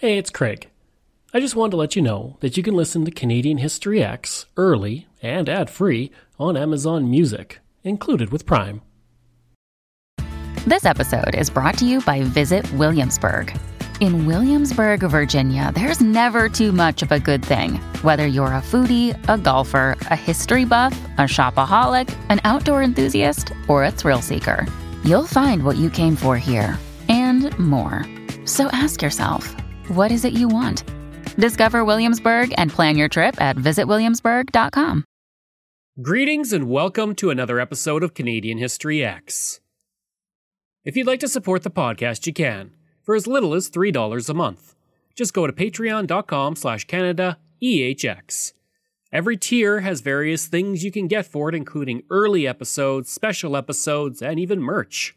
Hey, it's Craig. I just wanted to let you know that you can listen to Canadian History Ehx early and ad free on Amazon Music, included with Prime. This episode is brought to you by Visit Williamsburg. In Williamsburg, Virginia, there's never too much of a good thing. Whether you're a foodie, a golfer, a history buff, a shopaholic, an outdoor enthusiast, or a thrill seeker, you'll find what you came for here and more. So ask yourself, what is it you want? Discover Williamsburg and plan your trip at visitwilliamsburg.com. Greetings and welcome to another episode of Canadian History Ehx. If you'd like to support the podcast, you can, for as little as $3 a month. Just go to patreon.com slash Canada EHX. Every tier has various things you can get for it, including early episodes, special episodes, and even merch.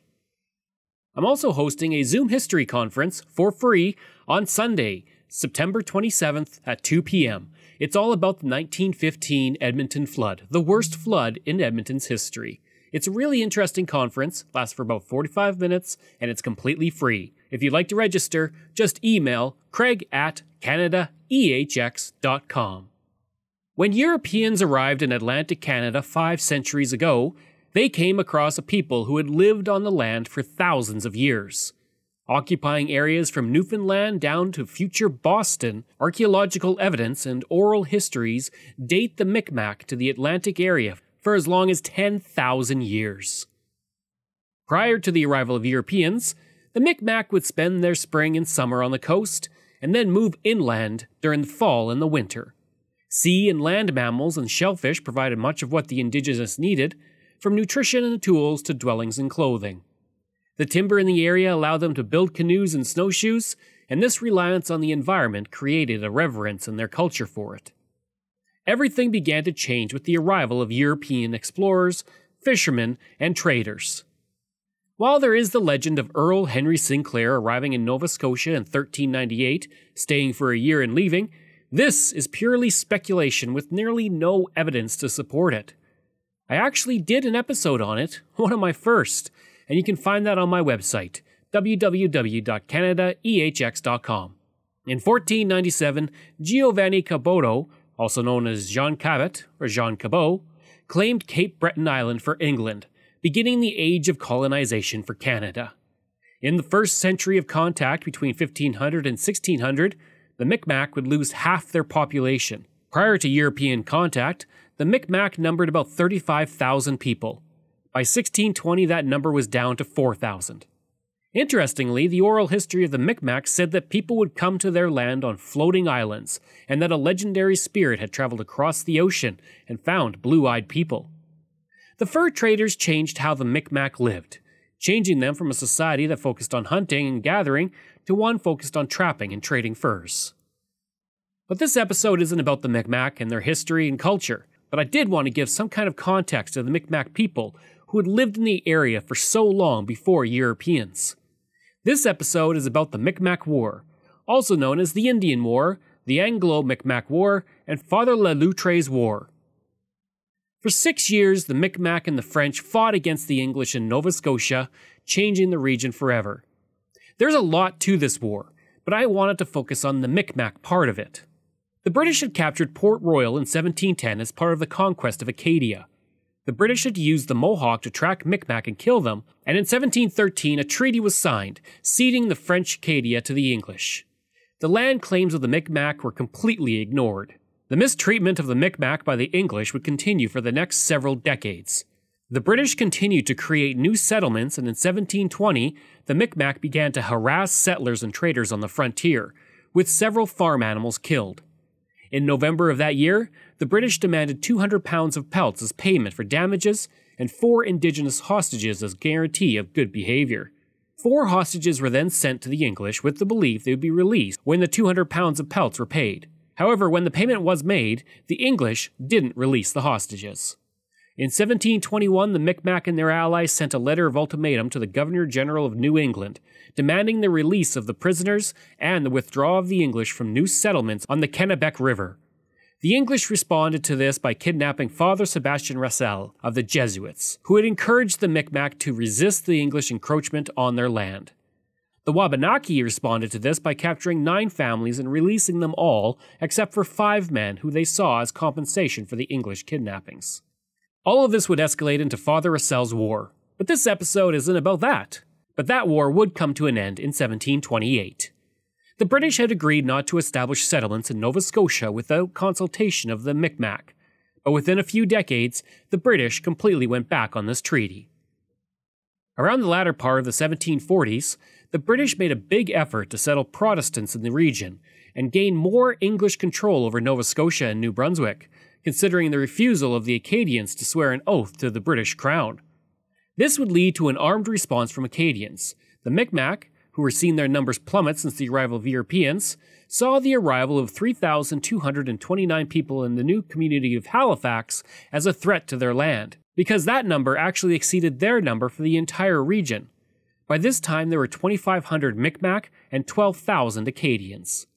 I'm also hosting a Zoom history conference for free on Sunday, September 27th at 2 p.m. It's all about the 1915 Edmonton flood, the worst flood in Edmonton's history. It's a really interesting conference, lasts for about 45 minutes, and it's completely free. If you'd like to register, just email craig at canadaehx.com. When Europeans arrived in Atlantic Canada five centuries ago, they came across a people who had lived on the land for thousands of years. Occupying areas from Newfoundland down to future Boston, archaeological evidence and oral histories date the Micmac to the Atlantic area for as long as 10,000 years. Prior to the arrival of Europeans, the Micmac would spend their spring and summer on the coast and then move inland during the fall and the winter. Sea and land mammals and shellfish provided much of what the indigenous needed, from nutrition and tools to dwellings and clothing. The timber in the area allowed them to build canoes and snowshoes, and this reliance on the environment created a reverence in their culture for it. Everything began to change with the arrival of European explorers, fishermen, and traders. While there is the legend of Earl Henry Sinclair arriving in Nova Scotia in 1398, staying for a year and leaving, this is purely speculation with nearly no evidence to support it. I actually did an episode on it, one of my first, and you can find that on my website, www.canadaehx.com. In 1497, Giovanni Caboto, also known as Jean Cabot or Jean Cabot, claimed Cape Breton Island for England, beginning the age of colonization for Canada. In the first century of contact between 1500 and 1600, the Micmac would lose half their population. Prior to European contact, the Micmac numbered about 35,000 people. By 1620, that number was down to 4,000. Interestingly, the oral history of the Micmacs said that people would come to their land on floating islands, and that a legendary spirit had traveled across the ocean and found blue eyed people. The fur traders changed how the Micmac lived, changing them from a society that focused on hunting and gathering to one focused on trapping and trading furs. But this episode isn't about the Micmac and their history and culture, but I did want to give some kind of context to the Micmac people who had lived in the area for so long before Europeans. This episode is about the Micmac War, also known as the Indian War, the Anglo Micmac War, and Father Le Loutre's War. For six years, the Micmac and the French fought against the English in Nova Scotia, changing the region forever. There's a lot to this war, but I wanted to focus on the Micmac part of it. The British had captured Port Royal in 1710 as part of the conquest of Acadia. The British had used the Mohawk to track Micmac and kill them, and in 1713 a treaty was signed, ceding the French Acadia to the English. The land claims of the Micmac were completely ignored. The mistreatment of the Micmac by the English would continue for the next several decades. The British continued to create new settlements, and in 1720, the Micmac began to harass settlers and traders on the frontier, with several farm animals killed. In November of that year, the British demanded 200 pounds of pelts as payment for damages and four indigenous hostages as guarantee of good behavior. Four hostages were then sent to the English with the belief they would be released when the 200 pounds of pelts were paid. However, when the payment was made, the English didn't release the hostages. In 1721, the Micmac and their allies sent a letter of ultimatum to the Governor General of New England, demanding the release of the prisoners and the withdrawal of the English from new settlements on the Kennebec River. The English responded to this by kidnapping Father Sebastian Rassel of the Jesuits, who had encouraged the Micmac to resist the English encroachment on their land. The Wabanaki responded to this by capturing nine families and releasing them all except for five men who they saw as compensation for the English kidnappings. All of this would escalate into Father Lascelles' War, but this episode isn't about that. But that war would come to an end in 1728. The British had agreed not to establish settlements in Nova Scotia without consultation of the Micmac, but within a few decades, the British completely went back on this treaty. Around the latter part of the 1740s, the British made a big effort to settle Protestants in the region and gain more English control over Nova Scotia and New Brunswick, considering the refusal of the Acadians to swear an oath to the British crown. This would lead to an armed response from Acadians. The Micmac, who were seeing their numbers plummet since the arrival of Europeans, saw the arrival of 3,229 people in the new community of Halifax as a threat to their land, because that number actually exceeded their number for the entire region. By this time, there were 2,500 Micmac and 12,000 Acadians.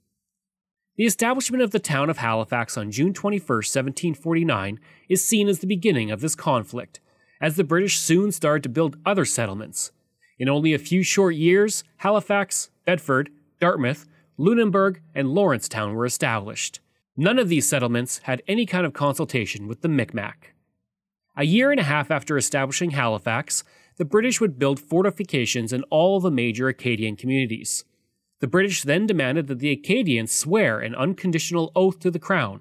The establishment of the town of Halifax on June 21, 1749, is seen as the beginning of this conflict, as the British soon started to build other settlements. In only a few short years, Halifax, Bedford, Dartmouth, Lunenburg, and Lawrencetown were established. None of these settlements had any kind of consultation with the Micmac. A year and a half after establishing Halifax, the British would build fortifications in all the major Acadian communities. The British then demanded that the Acadians swear an unconditional oath to the crown,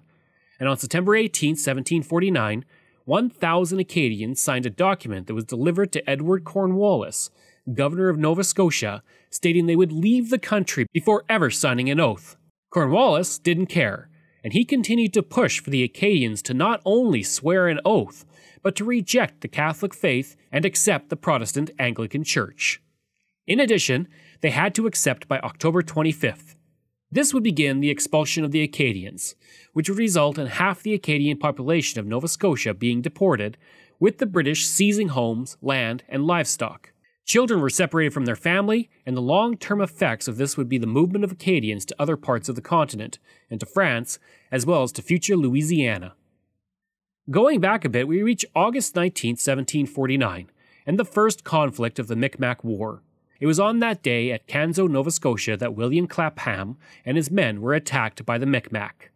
and on September 18, 1749, 1,000 Acadians signed a document that was delivered to Edward Cornwallis, governor of Nova Scotia, stating they would leave the country before ever signing an oath. Cornwallis didn't care, and he continued to push for the Acadians to not only swear an oath, but to reject the Catholic faith and accept the Protestant Anglican Church. In addition, they had to accept by October 25th. This would begin the expulsion of the Acadians, which would result in half the Acadian population of Nova Scotia being deported, with the British seizing homes, land, and livestock. Children were separated from their family, and the long term effects of this would be the movement of Acadians to other parts of the continent, and to France, as well as to future Louisiana. Going back a bit, we reach August 19, 1749, and the first conflict of the Micmac War. It was on that day at Canso, Nova Scotia, that William Clapham and his men were attacked by the Micmac.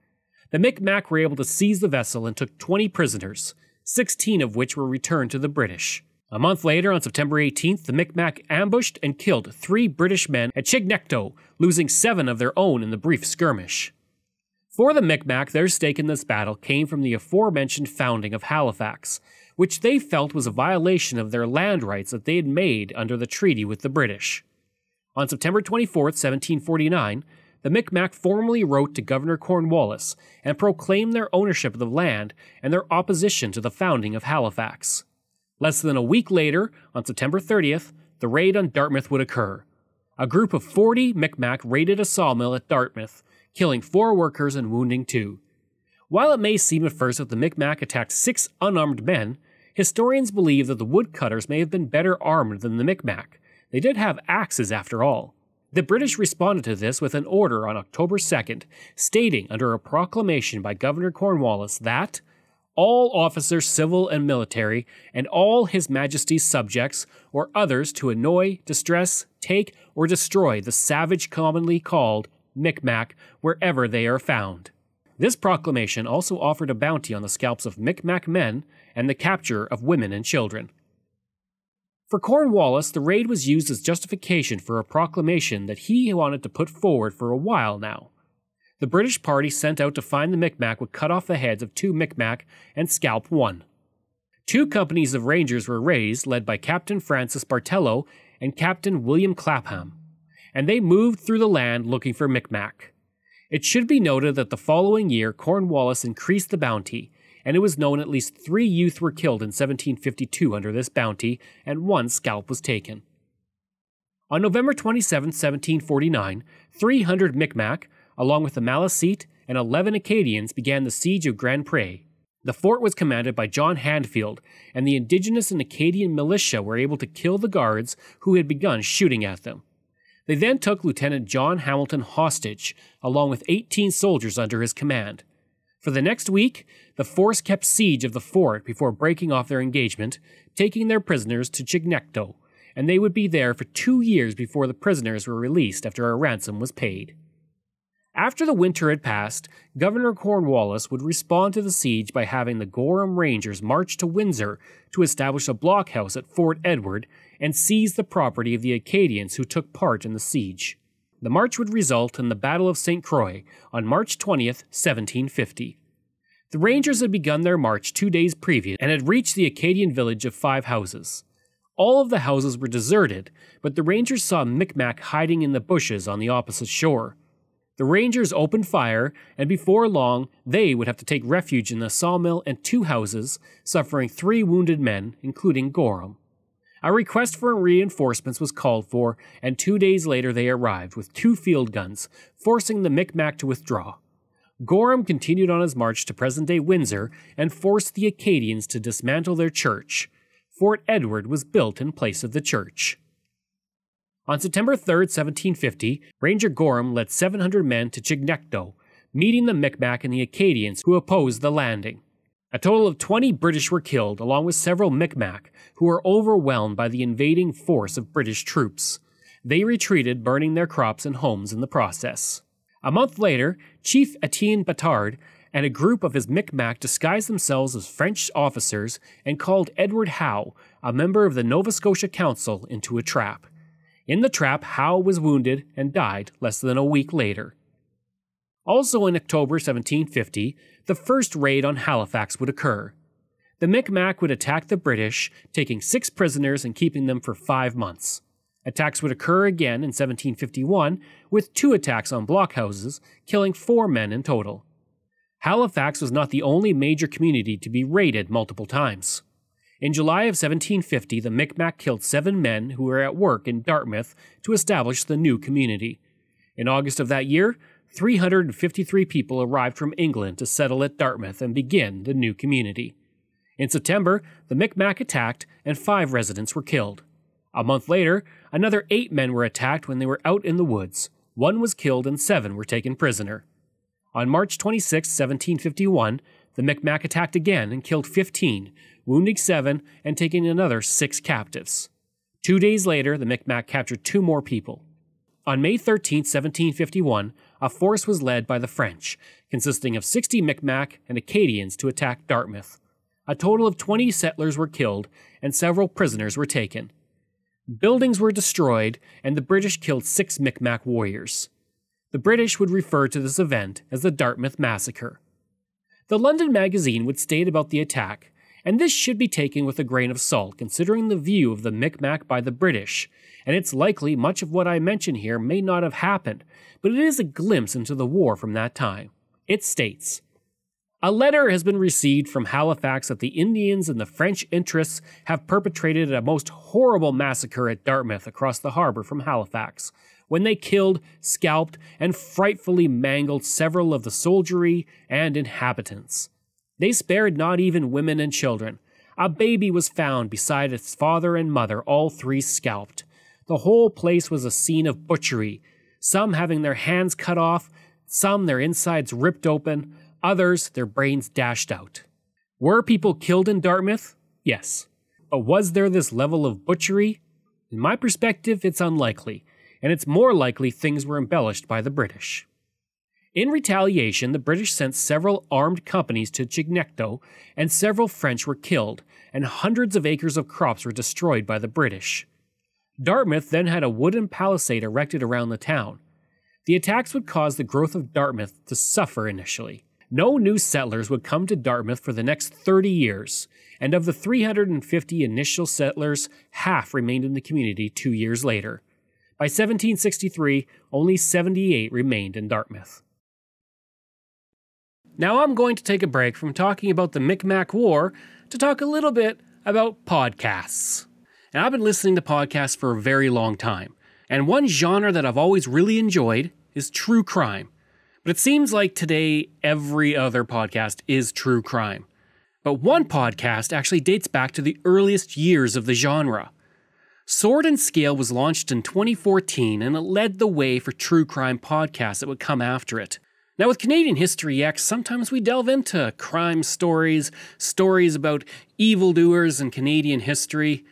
The Micmac were able to seize the vessel and took 20 prisoners, 16 of which were returned to the British. A month later, on September 18th, the Micmac ambushed and killed three British men at Chignecto, losing seven of their own in the brief skirmish. For the Micmac, their stake in this battle came from the aforementioned founding of Halifax, which they felt was a violation of their land rights that they had made under the treaty with the British. On September 24, 1749, the Micmac formally wrote to Governor Cornwallis and proclaimed their ownership of the land and their opposition to the founding of Halifax. Less than a week later, on September 30th, the raid on Dartmouth would occur. A group of 40 Micmac raided a sawmill at Dartmouth, killing four workers and wounding two. While it may seem at first that the Micmac attacked six unarmed men, Historians believe that the woodcutters may have been better armed than the Micmac. They did have axes after all. The British responded to this with an order on October 2nd, stating under a proclamation by Governor Cornwallis that all officers, civil and military, and all His Majesty's subjects, or others to annoy, distress, take, or destroy the savage commonly called Micmac wherever they are found. This proclamation also offered a bounty on the scalps of Micmac men and the capture of women and children. For Cornwallis, the raid was used as justification for a proclamation that he wanted to put forward for a while now. The British party sent out to find the Micmac would cut off the heads of two Micmac and scalp one. Two companies of rangers were raised, led by Captain Francis Bartelo and Captain William Clapham, and they moved through the land looking for Micmac. It should be noted that the following year Cornwallis increased the bounty, and it was known at least three youth were killed in 1752 under this bounty, and one scalp was taken. On November 27, 1749, 300 Micmac, along with the Malecite and 11 Acadians, began the siege of Grand Pre. The fort was commanded by John Handfield, and the indigenous and Acadian militia were able to kill the guards who had begun shooting at them. They then took Lieutenant John Hamilton hostage, along with 18 soldiers under his command. For the next week, the force kept siege of the fort before breaking off their engagement, taking their prisoners to Chignecto, and they would be there for two years before the prisoners were released after a ransom was paid. After the winter had passed, Governor Cornwallis would respond to the siege by having the Gorham Rangers march to Windsor to establish a blockhouse at Fort Edward and seize the property of the Acadians who took part in the siege. The march would result in the Battle of St. Croix on March 20th, 1750. The Rangers had begun their march two days previous and had reached the Acadian village of Five Houses. All of the houses were deserted, but the Rangers saw Micmac hiding in the bushes on the opposite shore. The Rangers opened fire, and before long, they would have to take refuge in the sawmill and two houses, suffering three wounded men, including Gorham. A request for reinforcements was called for, and two days later they arrived with two field guns, forcing the Micmac to withdraw. Gorham continued on his march to present day Windsor and forced the Acadians to dismantle their church. Fort Edward was built in place of the church. On September 3, 1750, Ranger Gorham led 700 men to Chignecto, meeting the Micmac and the Acadians who opposed the landing. A total of 20 British were killed, along with several Micmac, who were overwhelmed by the invading force of British troops. They retreated, burning their crops and homes in the process. A month later, Chief Etienne Batard and a group of his Micmac disguised themselves as French officers and called Edward Howe, a member of the Nova Scotia Council, into a trap. In the trap, Howe was wounded and died less than a week later. Also in October 1750, the first raid on Halifax would occur. The Micmac would attack the British, taking six prisoners and keeping them for five months. Attacks would occur again in 1751, with two attacks on blockhouses, killing four men in total. Halifax was not the only major community to be raided multiple times. In July of 1750, the Micmac killed seven men who were at work in Dartmouth to establish the new community. In August of that year, 353 people arrived from England to settle at Dartmouth and begin the new community. In September, the Micmac attacked and five residents were killed. A month later, another eight men were attacked when they were out in the woods. One was killed and seven were taken prisoner. On March 26, 1751, the Micmac attacked again and killed 15, wounding seven and taking another six captives. Two days later, the Micmac captured two more people. On May 13, 1751, a force was led by the French, consisting of 60 Micmac and Acadians, to attack Dartmouth. A total of 20 settlers were killed and several prisoners were taken. Buildings were destroyed, and the British killed six Micmac warriors. The British would refer to this event as the Dartmouth Massacre. The London Magazine would state about the attack and this should be taken with a grain of salt considering the view of the Micmac by the British, and it's likely much of what I mention here may not have happened, but it is a glimpse into the war from that time. It states, a letter has been received from Halifax that the Indians and the French interests have perpetrated a most horrible massacre at Dartmouth across the harbor from Halifax, when they killed, scalped, and frightfully mangled several of the soldiery and inhabitants. They spared not even women and children. A baby was found beside its father and mother, all three scalped. The whole place was a scene of butchery, some having their hands cut off, some their insides ripped open, others their brains dashed out. Were people killed in Dartmouth? Yes. But was there this level of butchery? In my perspective, it's unlikely, and it's more likely things were embellished by the British. In retaliation, the British sent several armed companies to Chignecto, and several French were killed, and hundreds of acres of crops were destroyed by the British. Dartmouth then had a wooden palisade erected around the town. The attacks would cause the growth of Dartmouth to suffer initially. No new settlers would come to Dartmouth for the next 30 years, and of the 350 initial settlers, half remained in the community two years later. By 1763, only 78 remained in Dartmouth. Now I'm going to take a break from talking about the Micmac War to talk a little bit about podcasts. And I've been listening to podcasts for a very long time. And one genre that I've always really enjoyed is true crime. But it seems like today every other podcast is true crime. But one podcast actually dates back to the earliest years of the genre. Sword and Scale was launched in 2014 and it led the way for true crime podcasts that would come after it. Now, with Canadian History Ehx, sometimes we delve into crime stories, stories about evildoers in Canadian history.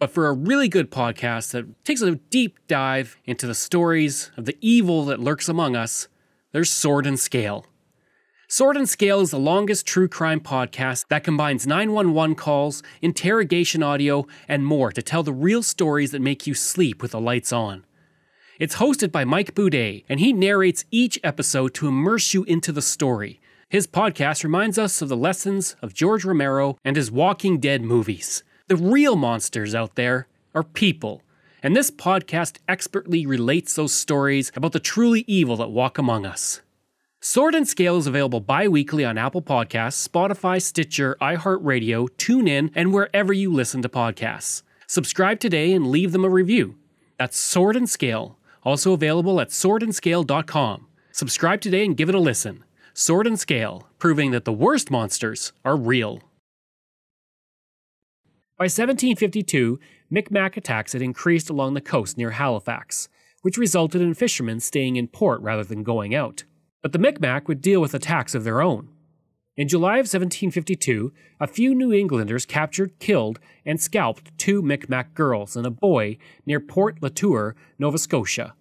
But for a really good podcast that takes a deep dive into the stories of the evil that lurks among us, there's Sword and Scale. Sword and Scale is the longest true crime podcast that combines 911 calls, interrogation audio, and more to tell the real stories that make you sleep with the lights on. It's hosted by Mike Boudet, and he narrates each episode to immerse you into the story. His podcast reminds us of the lessons of George Romero and his Walking Dead movies. The real monsters out there are people, and this podcast expertly relates those stories about the truly evil that walk among us. Sword and Scale is available bi weekly on Apple Podcasts, Spotify, Stitcher, iHeartRadio, TuneIn, and wherever you listen to podcasts. Subscribe today and leave them a review. That's Sword and Scale, also available at swordandscale.com. Subscribe today and give it a listen. Sword and Scale, proving that the worst monsters are real. By 1752, Micmac attacks had increased along the coast near Halifax, which resulted in fishermen staying in port rather than going out. But the Micmac would deal with attacks of their own. In July of 1752, a few New Englanders captured, killed, and scalped two Micmac girls and a boy near Port Latour, Nova Scotia.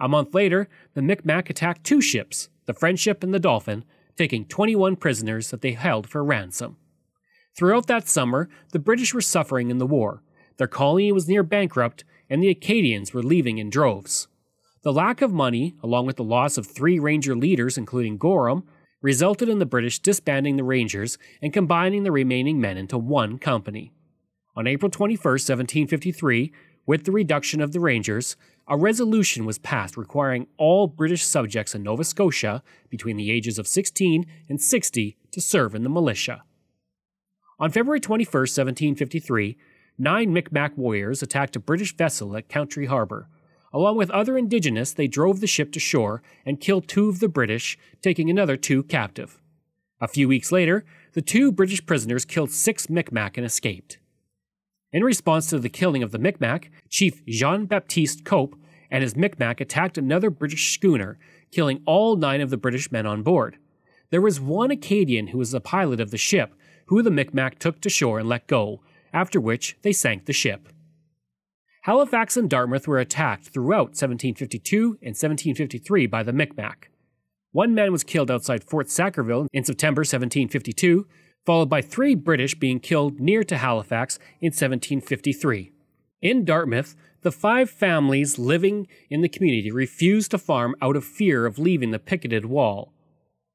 A month later, the Micmac attacked two ships, the Friendship and the Dolphin, taking 21 prisoners that they held for ransom. Throughout that summer, the British were suffering in the war. Their colony was near bankrupt, and the Acadians were leaving in droves. The lack of money, along with the loss of three ranger leaders, including Gorham, resulted in the British disbanding the Rangers and combining the remaining men into one company. On April 21, 1753, with the reduction of the Rangers, a resolution was passed requiring all British subjects in Nova Scotia between the ages of 16 and 60 to serve in the militia. On February 21, 1753, nine Micmac warriors attacked a British vessel at Country Harbor. Along with other indigenous, they drove the ship to shore and killed two of the British, taking another two captive. A few weeks later, the two British prisoners killed six Micmac and escaped. In response to the killing of the Micmac, Chief Jean Baptiste Cope and his Micmac attacked another British schooner, killing all nine of the British men on board. There was one Acadian who was the pilot of the ship, who the Micmac took to shore and let go, after which they sank the ship. Halifax and Dartmouth were attacked throughout 1752 and 1753 by the Micmac. One man was killed outside Fort Sackville in September 1752, followed by three British being killed near to Halifax in 1753. In Dartmouth, the five families living in the community refused to farm out of fear of leaving the picketed wall.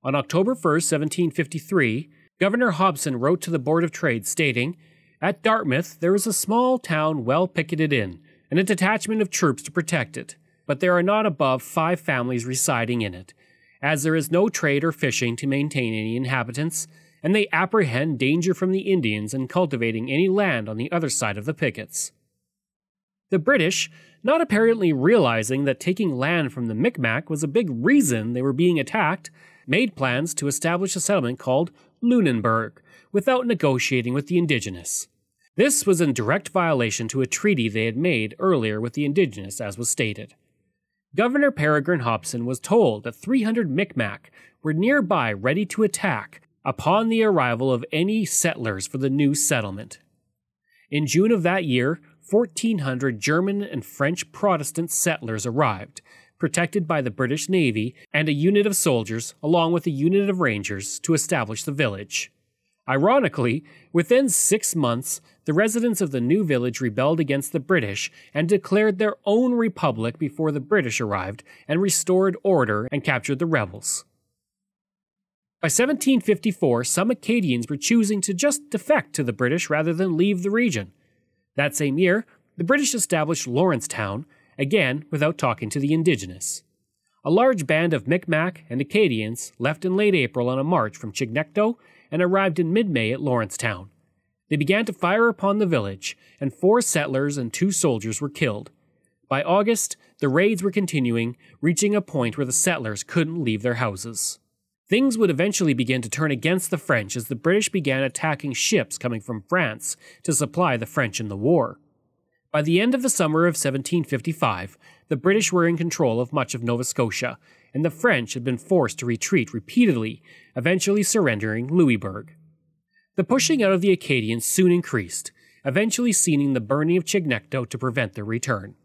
On October 1, 1753, Governor Hopson wrote to the Board of Trade stating, At Dartmouth there is a small town well picketed in, and a detachment of troops to protect it, but there are not above five families residing in it, as there is no trade or fishing to maintain any inhabitants, and they apprehend danger from the Indians in cultivating any land on the other side of the pickets. The British, not apparently realizing that taking land from the Micmac was a big reason they were being attacked, made plans to establish a settlement called Lunenburg without negotiating with the indigenous. This was in direct violation to a treaty they had made earlier with the indigenous, as was stated. Governor Peregrine Hopson was told that 300 Micmac were nearby ready to attack upon the arrival of any settlers for the new settlement. In June of that year, 1,400 German and French Protestant settlers arrived, protected by the British Navy and a unit of soldiers, along with a unit of rangers, to establish the village. Ironically, within six months, the residents of the new village rebelled against the British and declared their own republic before the British arrived and restored order and captured the rebels. By 1754, some Acadians were choosing to just defect to the British rather than leave the region. That same year, the British established Lawrencetown, again without talking to the indigenous. A large band of Micmac and Acadians left in late April on a march from Chignecto and arrived in mid May at Lawrencetown. They began to fire upon the village, and four settlers and two soldiers were killed. By August, the raids were continuing, reaching a point where the settlers couldn't leave their houses. Things would eventually begin to turn against the French as the British began attacking ships coming from France to supply the French in the war. By the end of the summer of 1755, the British were in control of much of Nova Scotia, and the French had been forced to retreat repeatedly, eventually surrendering Louisbourg. The pushing out of the Acadians soon increased, eventually sealing the burning of Chignecto to prevent their return.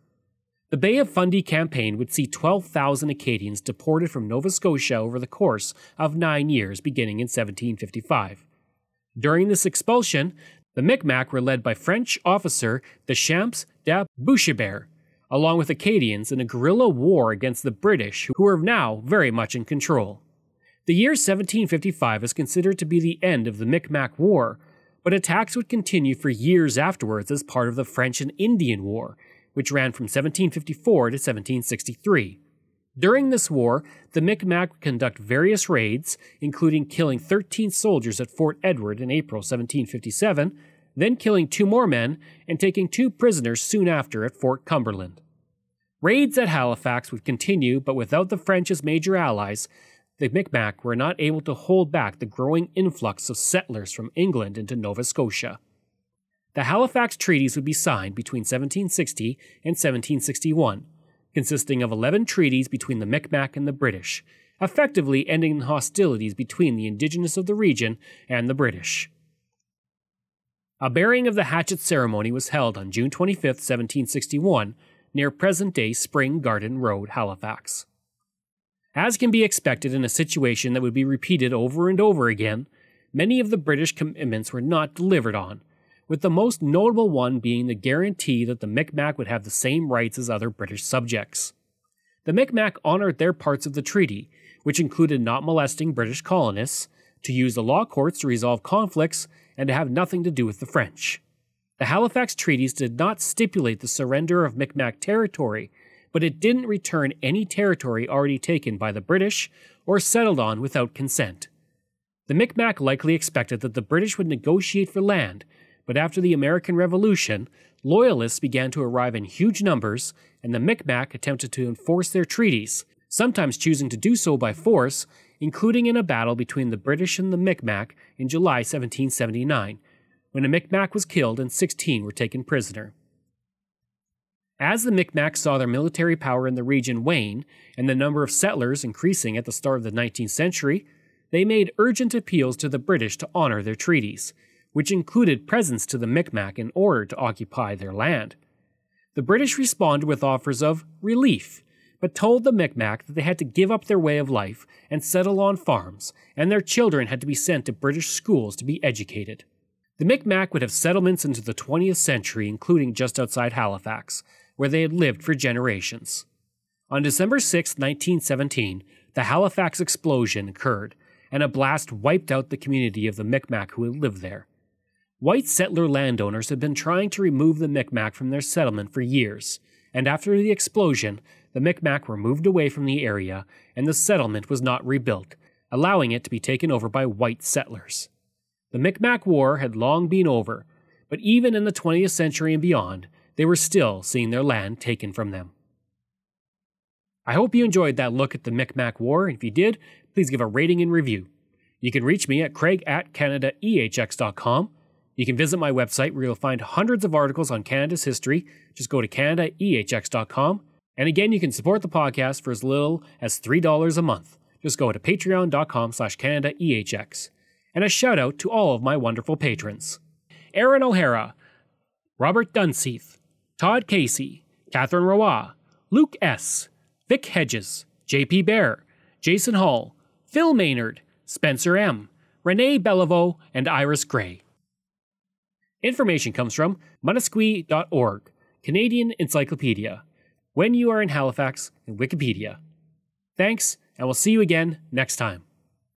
The Bay of Fundy campaign would see 12,000 Acadians deported from Nova Scotia over the course of nine years beginning in 1755. During this expulsion, the Micmac were led by French officer Deschamps de Boishebert, along with Acadians in a guerrilla war against the British, who were now very much in control. The year 1755 is considered to be the end of the Micmac War, but attacks would continue for years afterwards as part of the French and Indian War, which ran from 1754 to 1763. During this war, the Micmac would conduct various raids, including killing 13 soldiers at Fort Edward in April 1757, then killing two more men and taking two prisoners soon after at Fort Cumberland. Raids at Halifax would continue, but without the French as major allies, the Micmac were not able to hold back the growing influx of settlers from England into Nova Scotia. The Halifax Treaties would be signed between 1760 and 1761, consisting of 11 treaties between the Micmac and the British, effectively ending the hostilities between the indigenous of the region and the British. A burying of the hatchet ceremony was held on June 25, 1761, near present day Spring Garden Road, Halifax. As can be expected in a situation that would be repeated over and over again, many of the British commitments were not delivered on, with the most notable one being the guarantee that the Micmac would have the same rights as other British subjects. The Micmac honored their parts of the treaty, which included not molesting British colonists, to use the law courts to resolve conflicts, and to have nothing to do with the French. The Halifax treaties did not stipulate the surrender of Micmac territory, but it didn't return any territory already taken by the British or settled on without consent. The Micmac likely expected that the British would negotiate for land, but after the American Revolution, loyalists began to arrive in huge numbers, and the Micmac attempted to enforce their treaties, sometimes choosing to do so by force, including in a battle between the British and the Micmac in July 1779, when a Micmac was killed and 16 were taken prisoner. As the Micmacs saw their military power in the region wane and the number of settlers increasing at the start of the 19th century, they made urgent appeals to the British to honor their treaties, which included presents to the Micmac in order to occupy their land. The British responded with offers of relief, but told the Micmac that they had to give up their way of life and settle on farms, and their children had to be sent to British schools to be educated. The Micmac would have settlements into the 20th century, including just outside Halifax, where they had lived for generations. On December 6, 1917, the Halifax explosion occurred, and a blast wiped out the community of the Micmac who had lived there. White settler landowners had been trying to remove the Micmac from their settlement for years, and after the explosion, the Micmac were moved away from the area and the settlement was not rebuilt, allowing it to be taken over by white settlers. The Micmac War had long been over, but even in the 20th century and beyond, they were still seeing their land taken from them. I hope you enjoyed that look at the Micmac War, if you did, please give a rating and review. You can reach me at craig at canadaehx.com. You can visit my website where you'll find hundreds of articles on Canada's history. Just go to canadaehx.com. And again, you can support the podcast for as little as $3 a month. Just go to patreon.com slash canadaehx. And a shout out to all of my wonderful patrons. Aaron O'Hara, Robert Dunseith, Todd Casey, Catherine Roy, Luke S., Vic Hedges, J.P. Bear, Jason Hall, Phil Maynard, Spencer M., Renee Beliveau, and Iris Gray. Information comes from Manasquee.org, Canadian Encyclopedia, When You Are in Halifax, in Wikipedia. Thanks, and we'll see you again next time.